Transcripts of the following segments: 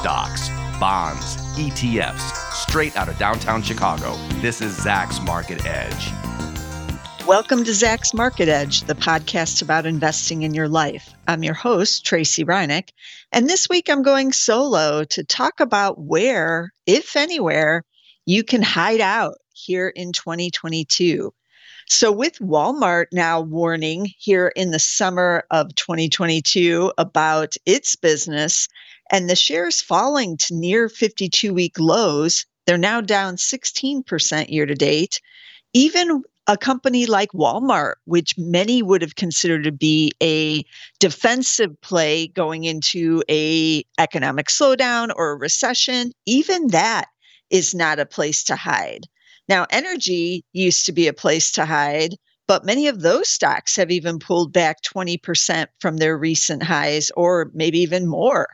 stocks, bonds, ETFs, straight out of downtown Chicago. This is Zacks Market Edge. Welcome to Zacks Market Edge, the podcast about investing in your life. I'm your host, Tracy Ryniec, and this week I'm going solo to talk about where, if anywhere, you can hide out here in 2022. So, with Walmart now warning here in the summer of 2022 about its business and the shares falling to near 52 week lows, they're now down 16% year to date. Even a company like Walmart, which many would have considered to be a defensive play going into a economic slowdown or a recession, even that is not a place to hide. Now, energy used to be a place to hide, but many of those stocks have even pulled back 20% from their recent highs or maybe even more.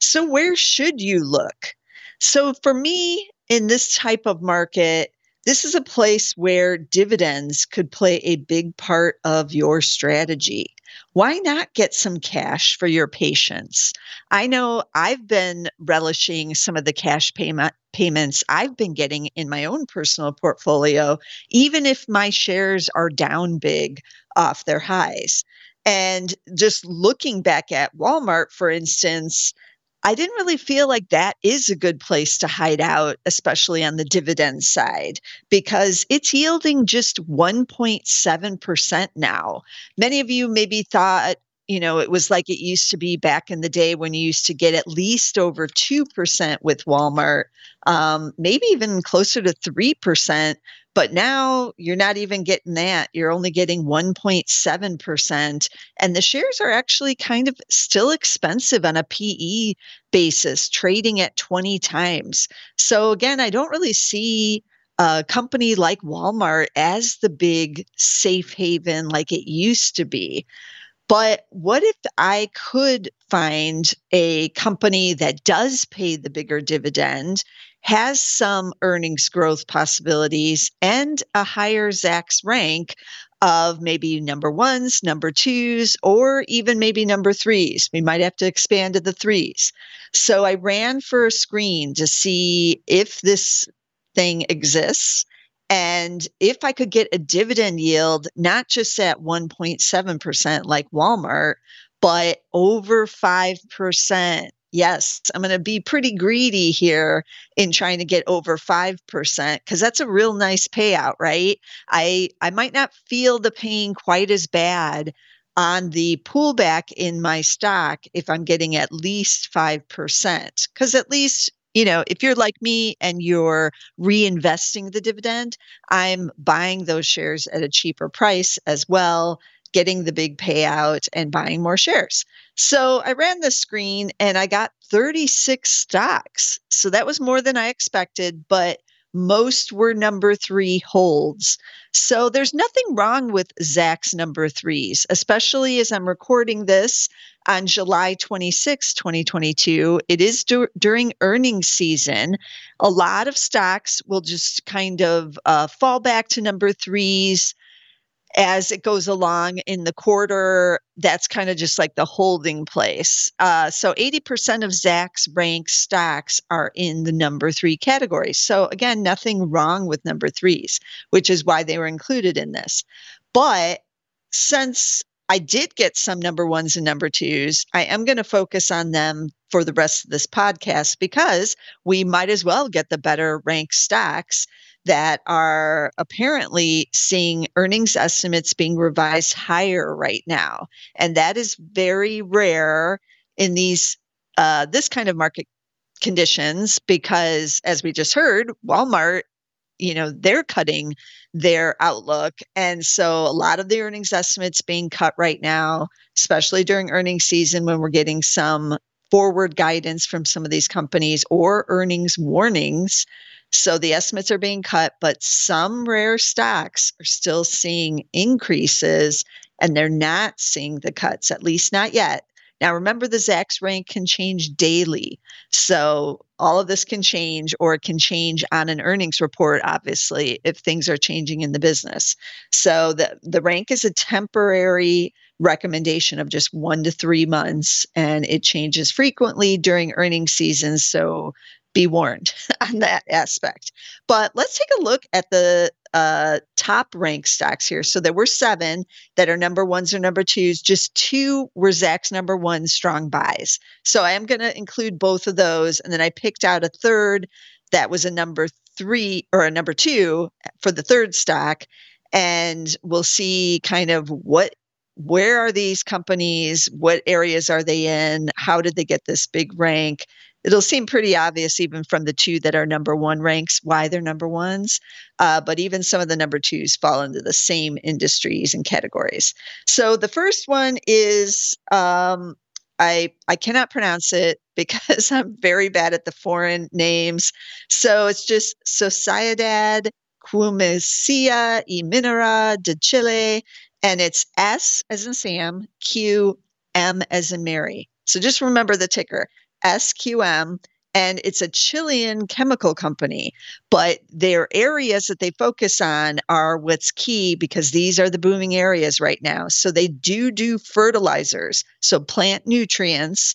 So, where should you look? So, for me, in this type of market, this is a place where dividends could play a big part of your strategy. Why not get some cash for your patience? I know I've been relishing some of the cash payment payments I've been getting in my own personal portfolio, even if my shares are down big off their highs. And just looking back at Walmart, for instance, I didn't really feel like that is a good place to hide out, especially on the dividend side, because it's yielding just 1.7% now. Many of you maybe thought, you know, it was like it used to be back in the day when you used to get at least over 2% with Walmart, um, maybe even closer to 3%. But now you're not even getting that. You're only getting 1.7%. And the shares are actually kind of still expensive on a PE basis, trading at 20 times. So, again, I don't really see a company like Walmart as the big safe haven like it used to be. But what if I could find a company that does pay the bigger dividend has some earnings growth possibilities and a higher Zacks rank of maybe number ones, number twos, or even maybe number threes. We might have to expand to the threes. So I ran for a screen to see if this thing exists. And if I could get a dividend yield, not just at 1.7% like Walmart, but over 5%, Yes, I'm going to be pretty greedy here in trying to get over 5% because that's a real nice payout, right? I I might not feel the pain quite as bad on the pullback in my stock if I'm getting at least 5% cuz at least you know, if you're like me and you're reinvesting the dividend, I'm buying those shares at a cheaper price as well getting the big payout and buying more shares. So I ran the screen and I got 36 stocks. So that was more than I expected, but most were number three holds. So there's nothing wrong with Zacks number threes, especially as I'm recording this on July 26, 2022. It is du- during earnings season. A lot of stocks will just kind of uh, fall back to number threes as it goes along in the quarter, that's kind of just like the holding place. Uh, so 80% of Zacks rank stocks are in the number three category. So again, nothing wrong with number threes, which is why they were included in this. But since I did get some number ones and number twos, I am going to focus on them for the rest of this podcast because we might as well get the better rank stocks that are apparently seeing earnings estimates being revised higher right now. And that is very rare in these uh, this kind of market conditions because as we just heard, Walmart, you know, they're cutting their outlook. And so a lot of the earnings estimates being cut right now, especially during earnings season when we're getting some forward guidance from some of these companies or earnings warnings so the estimates are being cut, but some rare stocks are still seeing increases and they're not seeing the cuts, at least not yet. Now, remember the Zacks rank can change daily. So all of this can change, or it can change on an earnings report, obviously, if things are changing in the business. So the, the rank is a temporary recommendation of just one to three months, and it changes frequently during earnings seasons. So be warned on that aspect. But let's take a look at the uh, top rank stocks here. So there were seven that are number ones or number twos. Just two were Zacks number one strong buys. So I am going to include both of those. And then I picked out a third that was a number three or a number two for the third stock. And we'll see kind of what where are these companies what areas are they in how did they get this big rank it'll seem pretty obvious even from the two that are number one ranks why they're number ones uh, but even some of the number twos fall into the same industries and categories so the first one is um, I, I cannot pronounce it because I'm very bad at the foreign names. So it's just Sociedad Química y Minera de Chile, and it's S as in Sam, Q, M as in Mary. So just remember the ticker SQM, and it's a Chilean chemical company. But their areas that they focus on are what's key because these are the booming areas right now. So they do do fertilizers, so plant nutrients.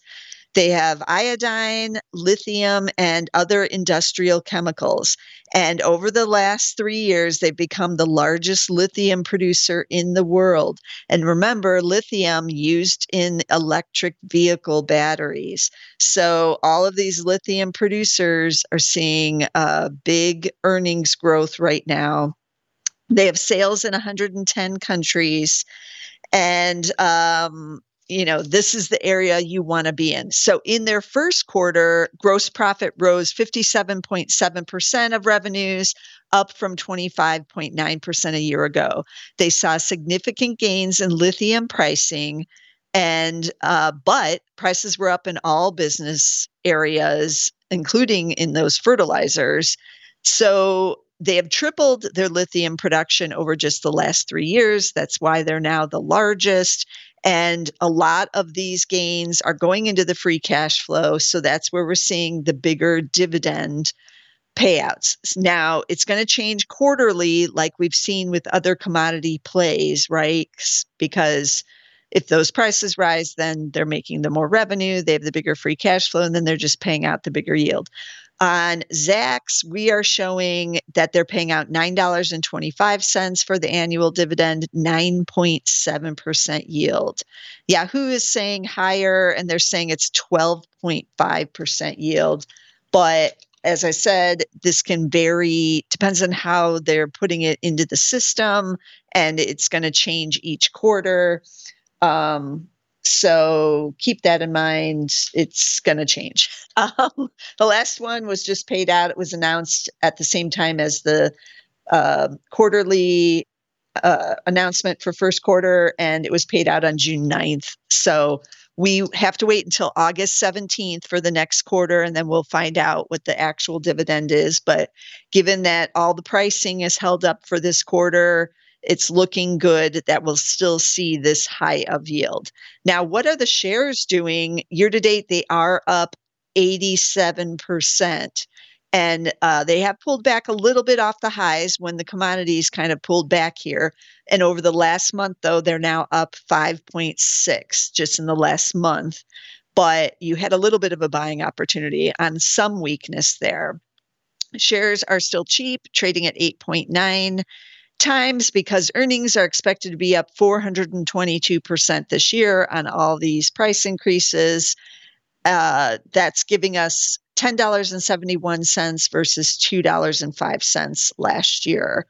They have iodine, lithium, and other industrial chemicals. And over the last three years, they've become the largest lithium producer in the world. And remember, lithium used in electric vehicle batteries. So all of these lithium producers are seeing big earnings growth right now. They have sales in 110 countries. And um, you know, this is the area you want to be in. So in their first quarter, gross profit rose 57.7% of revenues, up from 25.9% a year ago. They saw significant gains in lithium pricing and uh, but prices were up in all business areas including in those fertilizers so they have tripled their lithium production over just the last three years. That's why they're now the largest. And a lot of these gains are going into the free cash flow. So that's where we're seeing the bigger dividend payouts. Now, it's going to change quarterly, like we've seen with other commodity plays, right? Because if those prices rise, then they're making the more revenue, they have the bigger free cash flow, and then they're just paying out the bigger yield. On Zacks, we are showing that they're paying out $9.25 for the annual dividend, 9.7% yield. Yahoo is saying higher, and they're saying it's 12.5% yield. But as I said, this can vary, depends on how they're putting it into the system, and it's going to change each quarter. Um, so keep that in mind. It's going to change. Um, the last one was just paid out. It was announced at the same time as the uh, quarterly uh, announcement for first quarter, and it was paid out on June 9th. So we have to wait until August 17th for the next quarter, and then we'll find out what the actual dividend is. But given that all the pricing is held up for this quarter, it's looking good that we'll still see this high of yield. Now, what are the shares doing? Year to date, they are up 87%. And uh, they have pulled back a little bit off the highs when the commodities kind of pulled back here. And over the last month, though, they're now up 5.6 just in the last month. But you had a little bit of a buying opportunity on some weakness there. Shares are still cheap, trading at 8.9 times because earnings are expected to be up 422% this year on all these price increases. Uh, that's giving us $10.71 versus $2.05 last year.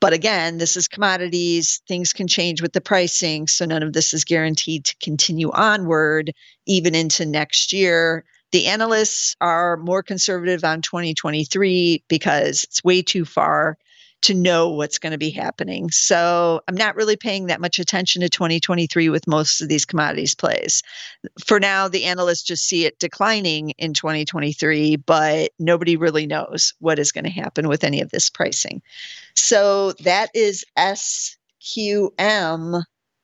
But again, this is commodities. Things can change with the pricing. So none of this is guaranteed to continue onward even into next year. The analysts are more conservative on 2023 because it's way too far to know what's going to be happening. So I'm not really paying that much attention to 2023 with most of these commodities plays. For now, the analysts just see it declining in 2023, but nobody really knows what is going to happen with any of this pricing. So that is SQM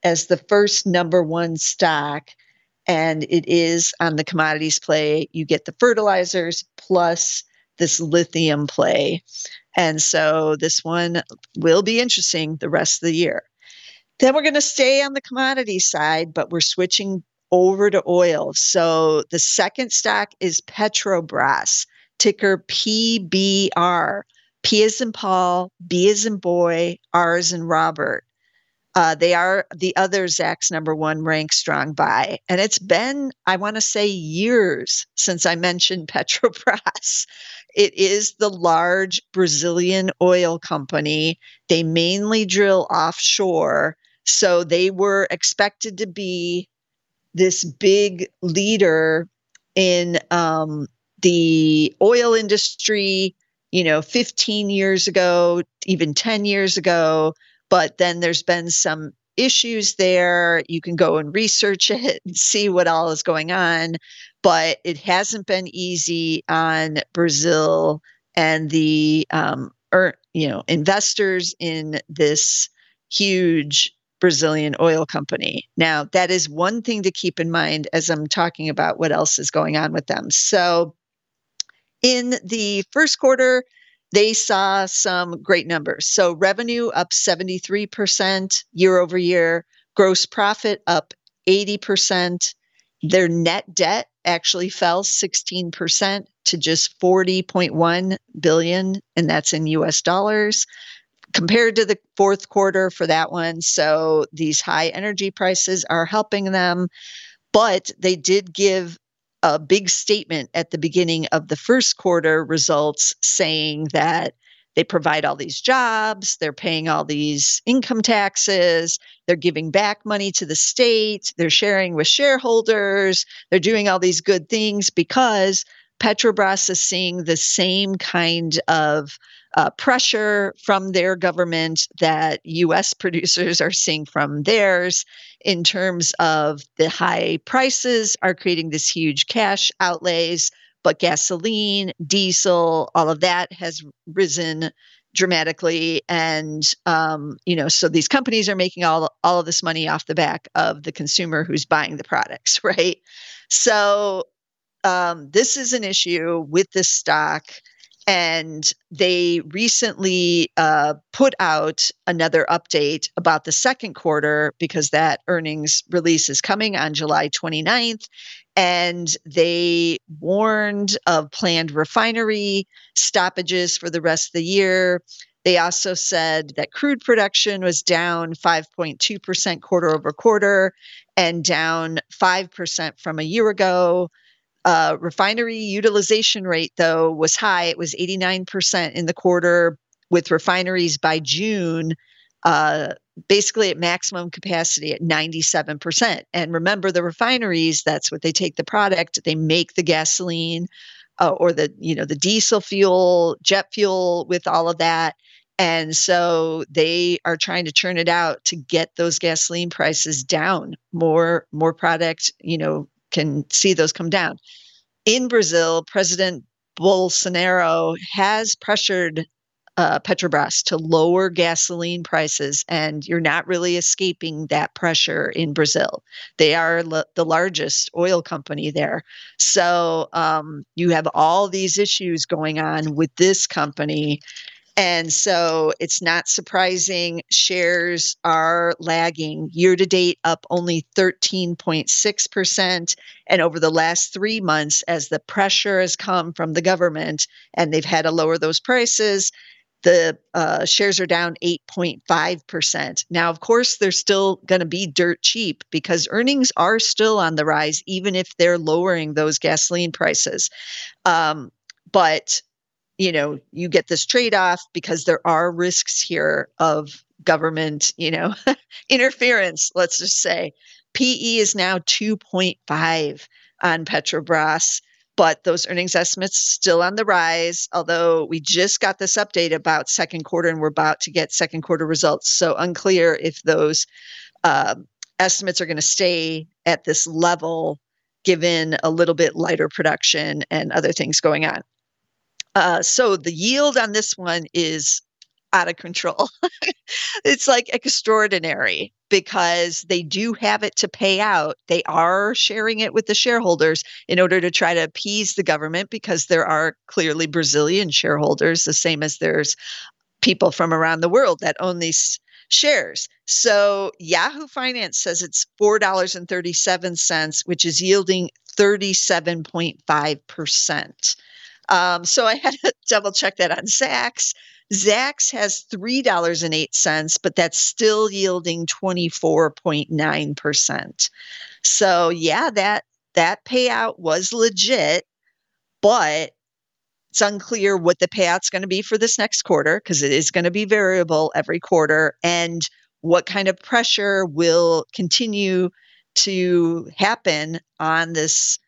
as the first number one stock. and it is on the commodities play. You get the fertilizers plus this lithium play. And so this one will be interesting the rest of the year. Then we're going to stay on the commodity side, but we're switching over to oil. So the second stock is Petrobras, ticker PBR. P is in Paul, B is in boy, R is in Robert. Uh, they are the other Zacks number one ranked strong buy. And it's been, I want to say, years since I mentioned Petrobras. It is the large Brazilian oil company. They mainly drill offshore. So they were expected to be this big leader in um, the oil industry, you know, 15 years ago, even 10 years ago. But then there's been some issues there. You can go and research it and see what all is going on. But it hasn't been easy on Brazil and the um, or, you know investors in this huge Brazilian oil company. Now, that is one thing to keep in mind as I'm talking about what else is going on with them. So, in the first quarter, they saw some great numbers. So, revenue up 73% year over year, gross profit up 80%. Their net debt actually fell 16% to just 40.1 billion and that's in US dollars compared to the fourth quarter for that one. So these high energy prices are helping them, but they did give a big statement at the beginning of the first quarter results saying that they provide all these jobs, they're paying all these income taxes, they're giving back money to the state, they're sharing with shareholders, they're doing all these good things because Petrobras is seeing the same kind of uh, pressure from their government that US producers are seeing from theirs in terms of the high prices are creating this huge cash outlays, but gasoline, diesel, all of that has risen dramatically. And um, you know so these companies are making all all of this money off the back of the consumer who's buying the products right? So um, this is an issue with this stock and they recently uh, put out another update about the second quarter because that earnings release is coming on July 29th. And they warned of planned refinery stoppages for the rest of the year. They also said that crude production was down 5.2% quarter over quarter and down 5% from a year ago. Uh, refinery utilization rate, though, was high. It was 89% in the quarter, with refineries by June uh, basically at maximum capacity at 97%. And remember, the refineries, that's what they take the product, they make the gasoline uh, or the, you know, the diesel fuel, jet fuel with all of that. And so they are trying to churn it out to get those gasoline prices down. More, more product, you know, can see those come down. In Brazil, President Bolsonaro has pressured uh, Petrobras to lower gasoline prices, and you're not really escaping that pressure in Brazil. They are l- the largest oil company there. So um, you have all these issues going on with this company. And so it's not surprising shares are lagging year to date up only 13.6%. And over the last three months, as the pressure has come from the government and they've had to lower those prices, the uh, shares are down 8.5%. Now, of course, they're still going to be dirt cheap because earnings are still on the rise, even if they're lowering those gasoline prices. Um, but you know, you get this trade off because there are risks here of government, you know, interference, let's just say. PE is now 2.5 on Petrobras, but those earnings estimates still on the rise, although we just got this update about second quarter and we're about to get second quarter results. So unclear if those uh, estimates are going to stay at this level given a little bit lighter production and other things going on. Uh, so the yield on this one is out of control. it's like extraordinary because they do have it to pay out. They are sharing it with the shareholders in order to try to appease the government because there are clearly Brazilian shareholders, the same as there's people from around the world that own these shares. So Yahoo Finance says it's $4.37, which is yielding 37.5%. Um, so I had to double check that on Zacks. Zacks has $3.08, but that's still yielding 24.9%. So yeah, that that payout was legit, but it's unclear what the payout's going to be for this next quarter because it is going to be variable every quarter and what kind of pressure will continue to happen on this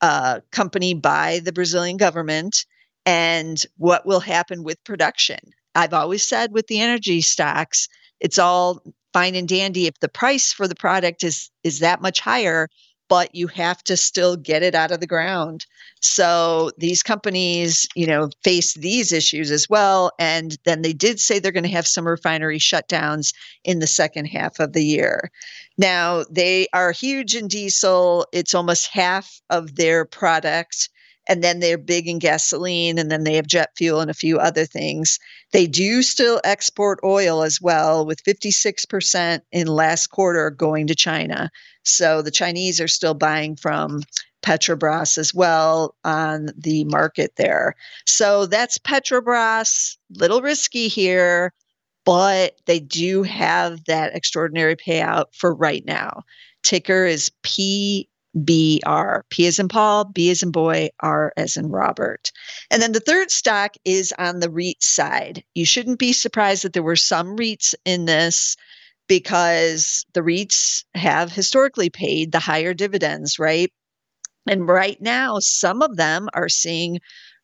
uh, company by the Brazilian government and what will happen with production. I've always said with the energy stocks, it's all fine and dandy if the price for the product is is that much higher but you have to still get it out of the ground. So these companies, you know, face these issues as well. And then they did say they're going to have some refinery shutdowns in the second half of the year. Now, they are huge in diesel, it's almost half of their product and then they're big in gasoline and then they have jet fuel and a few other things. They do still export oil as well, with 56% in last quarter going to China. So the Chinese are still buying from Petrobras as well on the market there. So that's Petrobras, little risky here, but they do have that extraordinary payout for right now. Ticker is P BR. P as in Paul, B as in boy, R as in Robert. And then the third stock is on the REIT side. You shouldn't be surprised that there were some REITs in this because the REITs have historically paid the higher dividends, right? And right now, some of them are seeing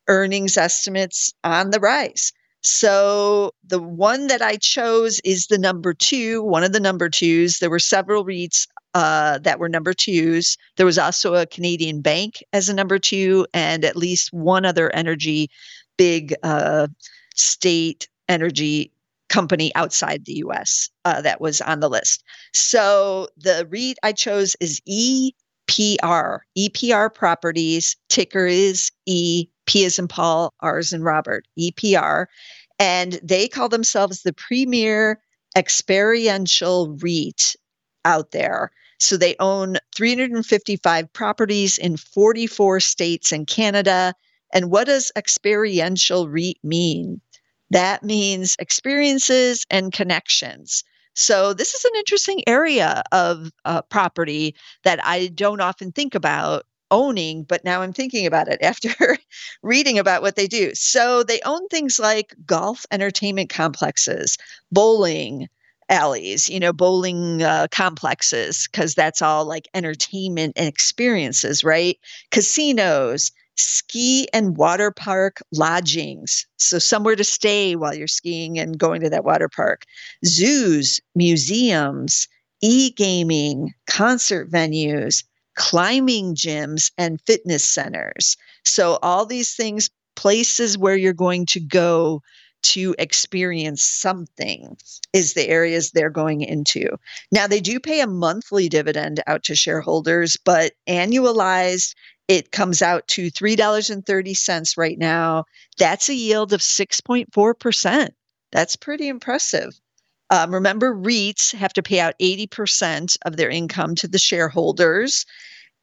earnings estimates on the rise. So the one that I chose is the number two, one of the number twos. There were several REITs uh, that were number twos. There was also a Canadian bank as a number two, and at least one other energy big uh, state energy company outside the US uh, that was on the list. So the REIT I chose is EPR, EPR Properties. Ticker is E, P is in Paul, R as in Robert, EPR. And they call themselves the premier experiential REIT out there. So they own 355 properties in 44 states and Canada. And what does experiential REIT mean? That means experiences and connections. So this is an interesting area of uh, property that I don't often think about owning, but now I'm thinking about it after reading about what they do. So they own things like golf entertainment complexes, bowling, alleys, you know, bowling uh, complexes, because that's all like entertainment and experiences, right? Casinos, ski and water park lodgings. So, somewhere to stay while you're skiing and going to that water park, zoos, museums, e gaming, concert venues, climbing gyms, and fitness centers. So, all these things, places where you're going to go to experience something is the areas they're going into. Now, they do pay a monthly dividend out to shareholders, but annualized, it comes out to $3.30 right now. That's a yield of 6.4%. That's pretty impressive. Um, remember, REITs have to pay out 80% of their income to the shareholders.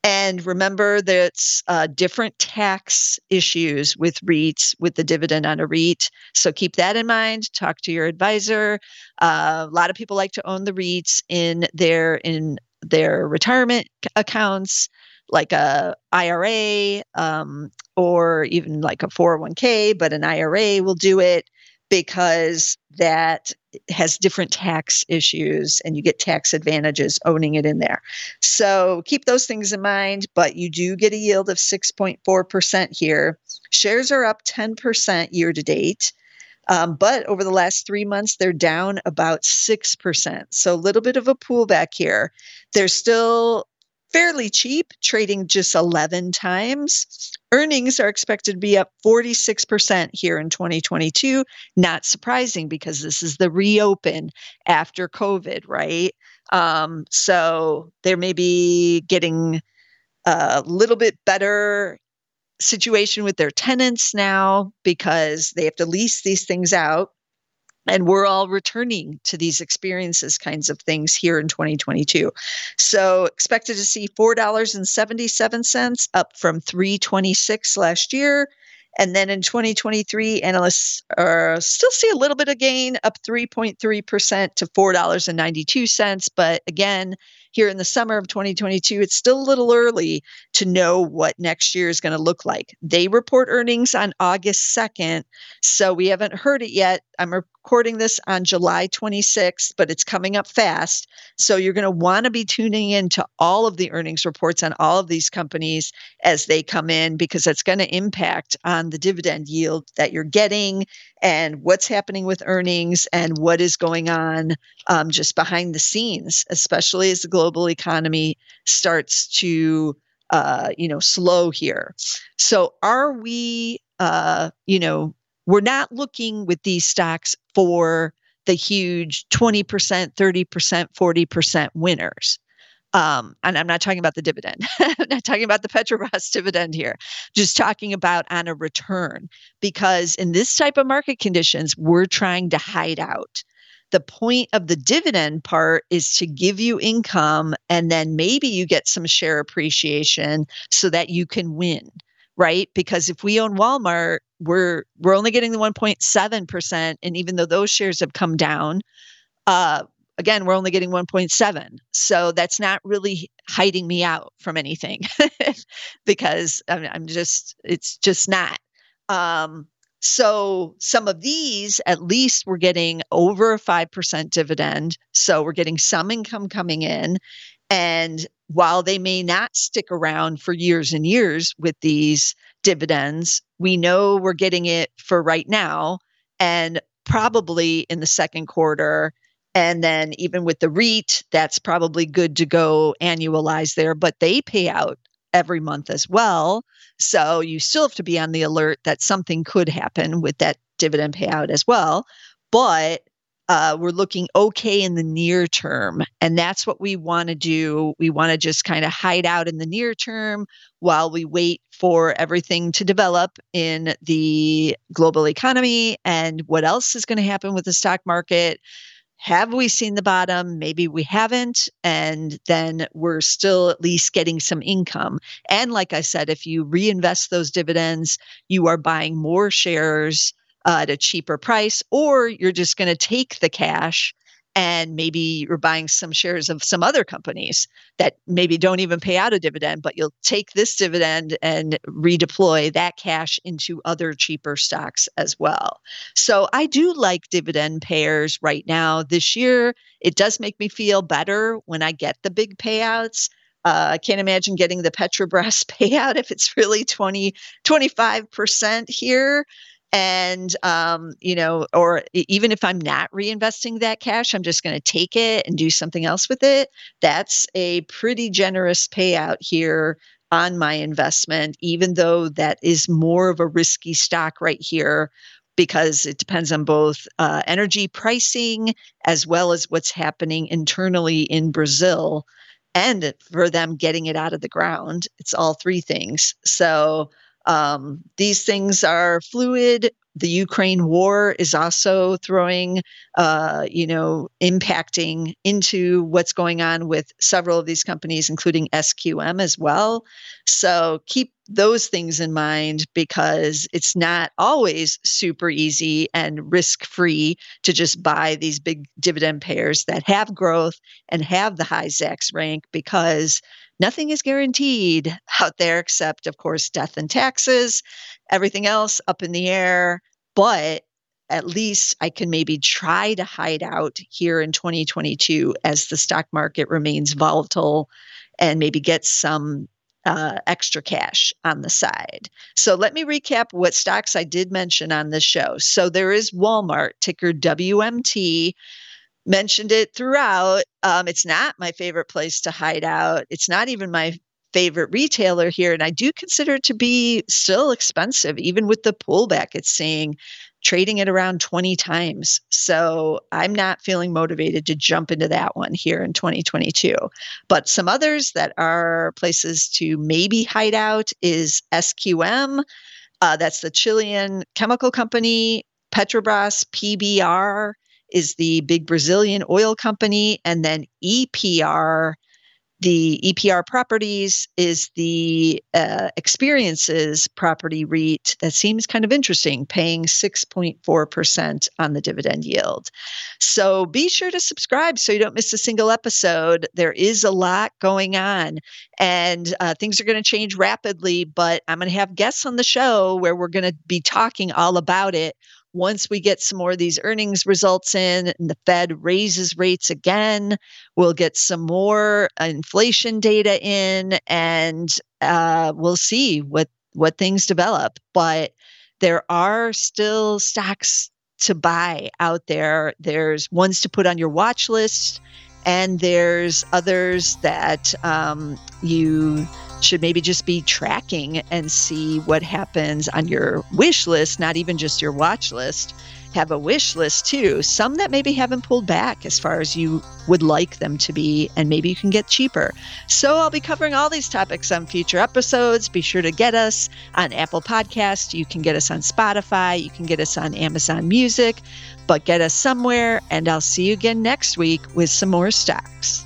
And remember that's uh, different tax issues with REITs, with the dividend on a REIT. So keep that in mind. Talk to your advisor. Uh, a lot of people like to own the REITs in their in their retirement accounts, like a IRA um, or even like a 401k. But an IRA will do it because that has different tax issues and you get tax advantages owning it in there. So keep those things in mind, but you do get a yield of 6.4% here. Shares are up 10% year to date. Um, but over the last three months, they're down about 6%. So a little bit of a pullback here. They're still fairly cheap, trading just 11 times. Earnings are expected to be up 46% here in 2022. Not surprising because this is the reopen after COVID, right? Um, so they may be getting a little bit better situation with their tenants now because they have to lease these things out and we're all returning to these experiences kinds of things here in 2022 so expected to see $4.77 up from 326 last year and then in 2023 analysts are still see a little bit of gain up 3.3% to $4.92 but again here in the summer of 2022, it's still a little early to know what next year is going to look like. They report earnings on August 2nd, so we haven't heard it yet. I'm recording this on July 26th, but it's coming up fast. So you're going to want to be tuning in to all of the earnings reports on all of these companies as they come in because that's going to impact on the dividend yield that you're getting and what's happening with earnings and what is going on um, just behind the scenes, especially as the global economy starts to, uh, you know, slow here. So, are we, uh, you know, we're not looking with these stocks for the huge 20%, 30%, 40% winners. Um, and I'm not talking about the dividend. I'm not talking about the Petrobras dividend here. Just talking about on a return. Because in this type of market conditions, we're trying to hide out. The point of the dividend part is to give you income and then maybe you get some share appreciation so that you can win right? Because if we own Walmart, we're we're only getting the 1.7%, and even though those shares have come down, uh, again, we're only getting 1.7. So that's not really hiding me out from anything because I'm, I'm, just, it's just not. Um, so some of these, at least we're getting over a 5% dividend. So we're getting some income coming in. And while they may not stick around for years and years with these dividends, we know we're getting it for right now and probably in the second quarter. And then even with the REIT, that's probably good to go annualize there, but they pay out every month as well. So you still have to be on the alert that something could happen with that dividend payout as well. But uh, we're looking okay in the near term. And that's what we want to do. We want to just kind of hide out in the near term while we wait for everything to develop in the global economy and what else is going to happen with the stock market. Have we seen the bottom? Maybe we haven't. And then we're still at least getting some income. And like I said, if you reinvest those dividends, you are buying more shares uh, at a cheaper price, or you're just going to take the cash and maybe you're buying some shares of some other companies that maybe don't even pay out a dividend, but you'll take this dividend and redeploy that cash into other cheaper stocks as well. So I do like dividend payers right now. This year, it does make me feel better when I get the big payouts. Uh, I can't imagine getting the Petrobras payout if it's really 20, 25% here and um, you know or even if i'm not reinvesting that cash i'm just going to take it and do something else with it. That's a pretty generous payout here on my investment even though that is more of a risky stock right here because it depends on both uh, energy pricing as well as what's happening internally in brazil and for them getting it out of the ground. It's all three things. So um, these things are fluid. The Ukraine war is also throwing, uh, you know, impacting into what's going on with several of these companies, including SQM as well. So keep those things in mind because it's not always super easy and risk free to just buy these big dividend payers that have growth and have the high Zacks rank because nothing is guaranteed out there except, of course, death and taxes. Everything else up in the air. But at least I can maybe try to hide out here in 2022 as the stock market remains volatile and maybe get some uh, extra cash on the side. So let me recap what stocks I did mention on this show. So there is Walmart, ticker WMT. Mentioned it throughout. Um, it's not my favorite place to hide out. It's not even my favorite retailer here. And I do consider it to be still expensive, even with the pullback. It's saying trading it around 20 times. So I'm not feeling motivated to jump into that one here in 2022. But some others that are places to maybe hide out is SQM. Uh, that's the Chilean chemical company. Petrobras, PBR is the big Brazilian oil company. And then EPR the EPR Properties is the uh, experiences property REIT that seems kind of interesting, paying 6.4% on the dividend yield. So be sure to subscribe so you don't miss a single episode. There is a lot going on and uh, things are going to change rapidly, but I'm going to have guests on the show where we're going to be talking all about it once we get some more of these earnings results in and the Fed raises rates again, we'll get some more inflation data in and uh, we'll see what, what things develop. But there are still stocks to buy out there. There's ones to put on your watch list, and there's others that um, you should maybe just be tracking and see what happens on your wish list, not even just your watch list. Have a wish list too, some that maybe haven't pulled back as far as you would like them to be, and maybe you can get cheaper. So, I'll be covering all these topics on future episodes. Be sure to get us on Apple Podcast. You can get us on Spotify. You can get us on Amazon Music, but get us somewhere. And I'll see you again next week with some more stocks.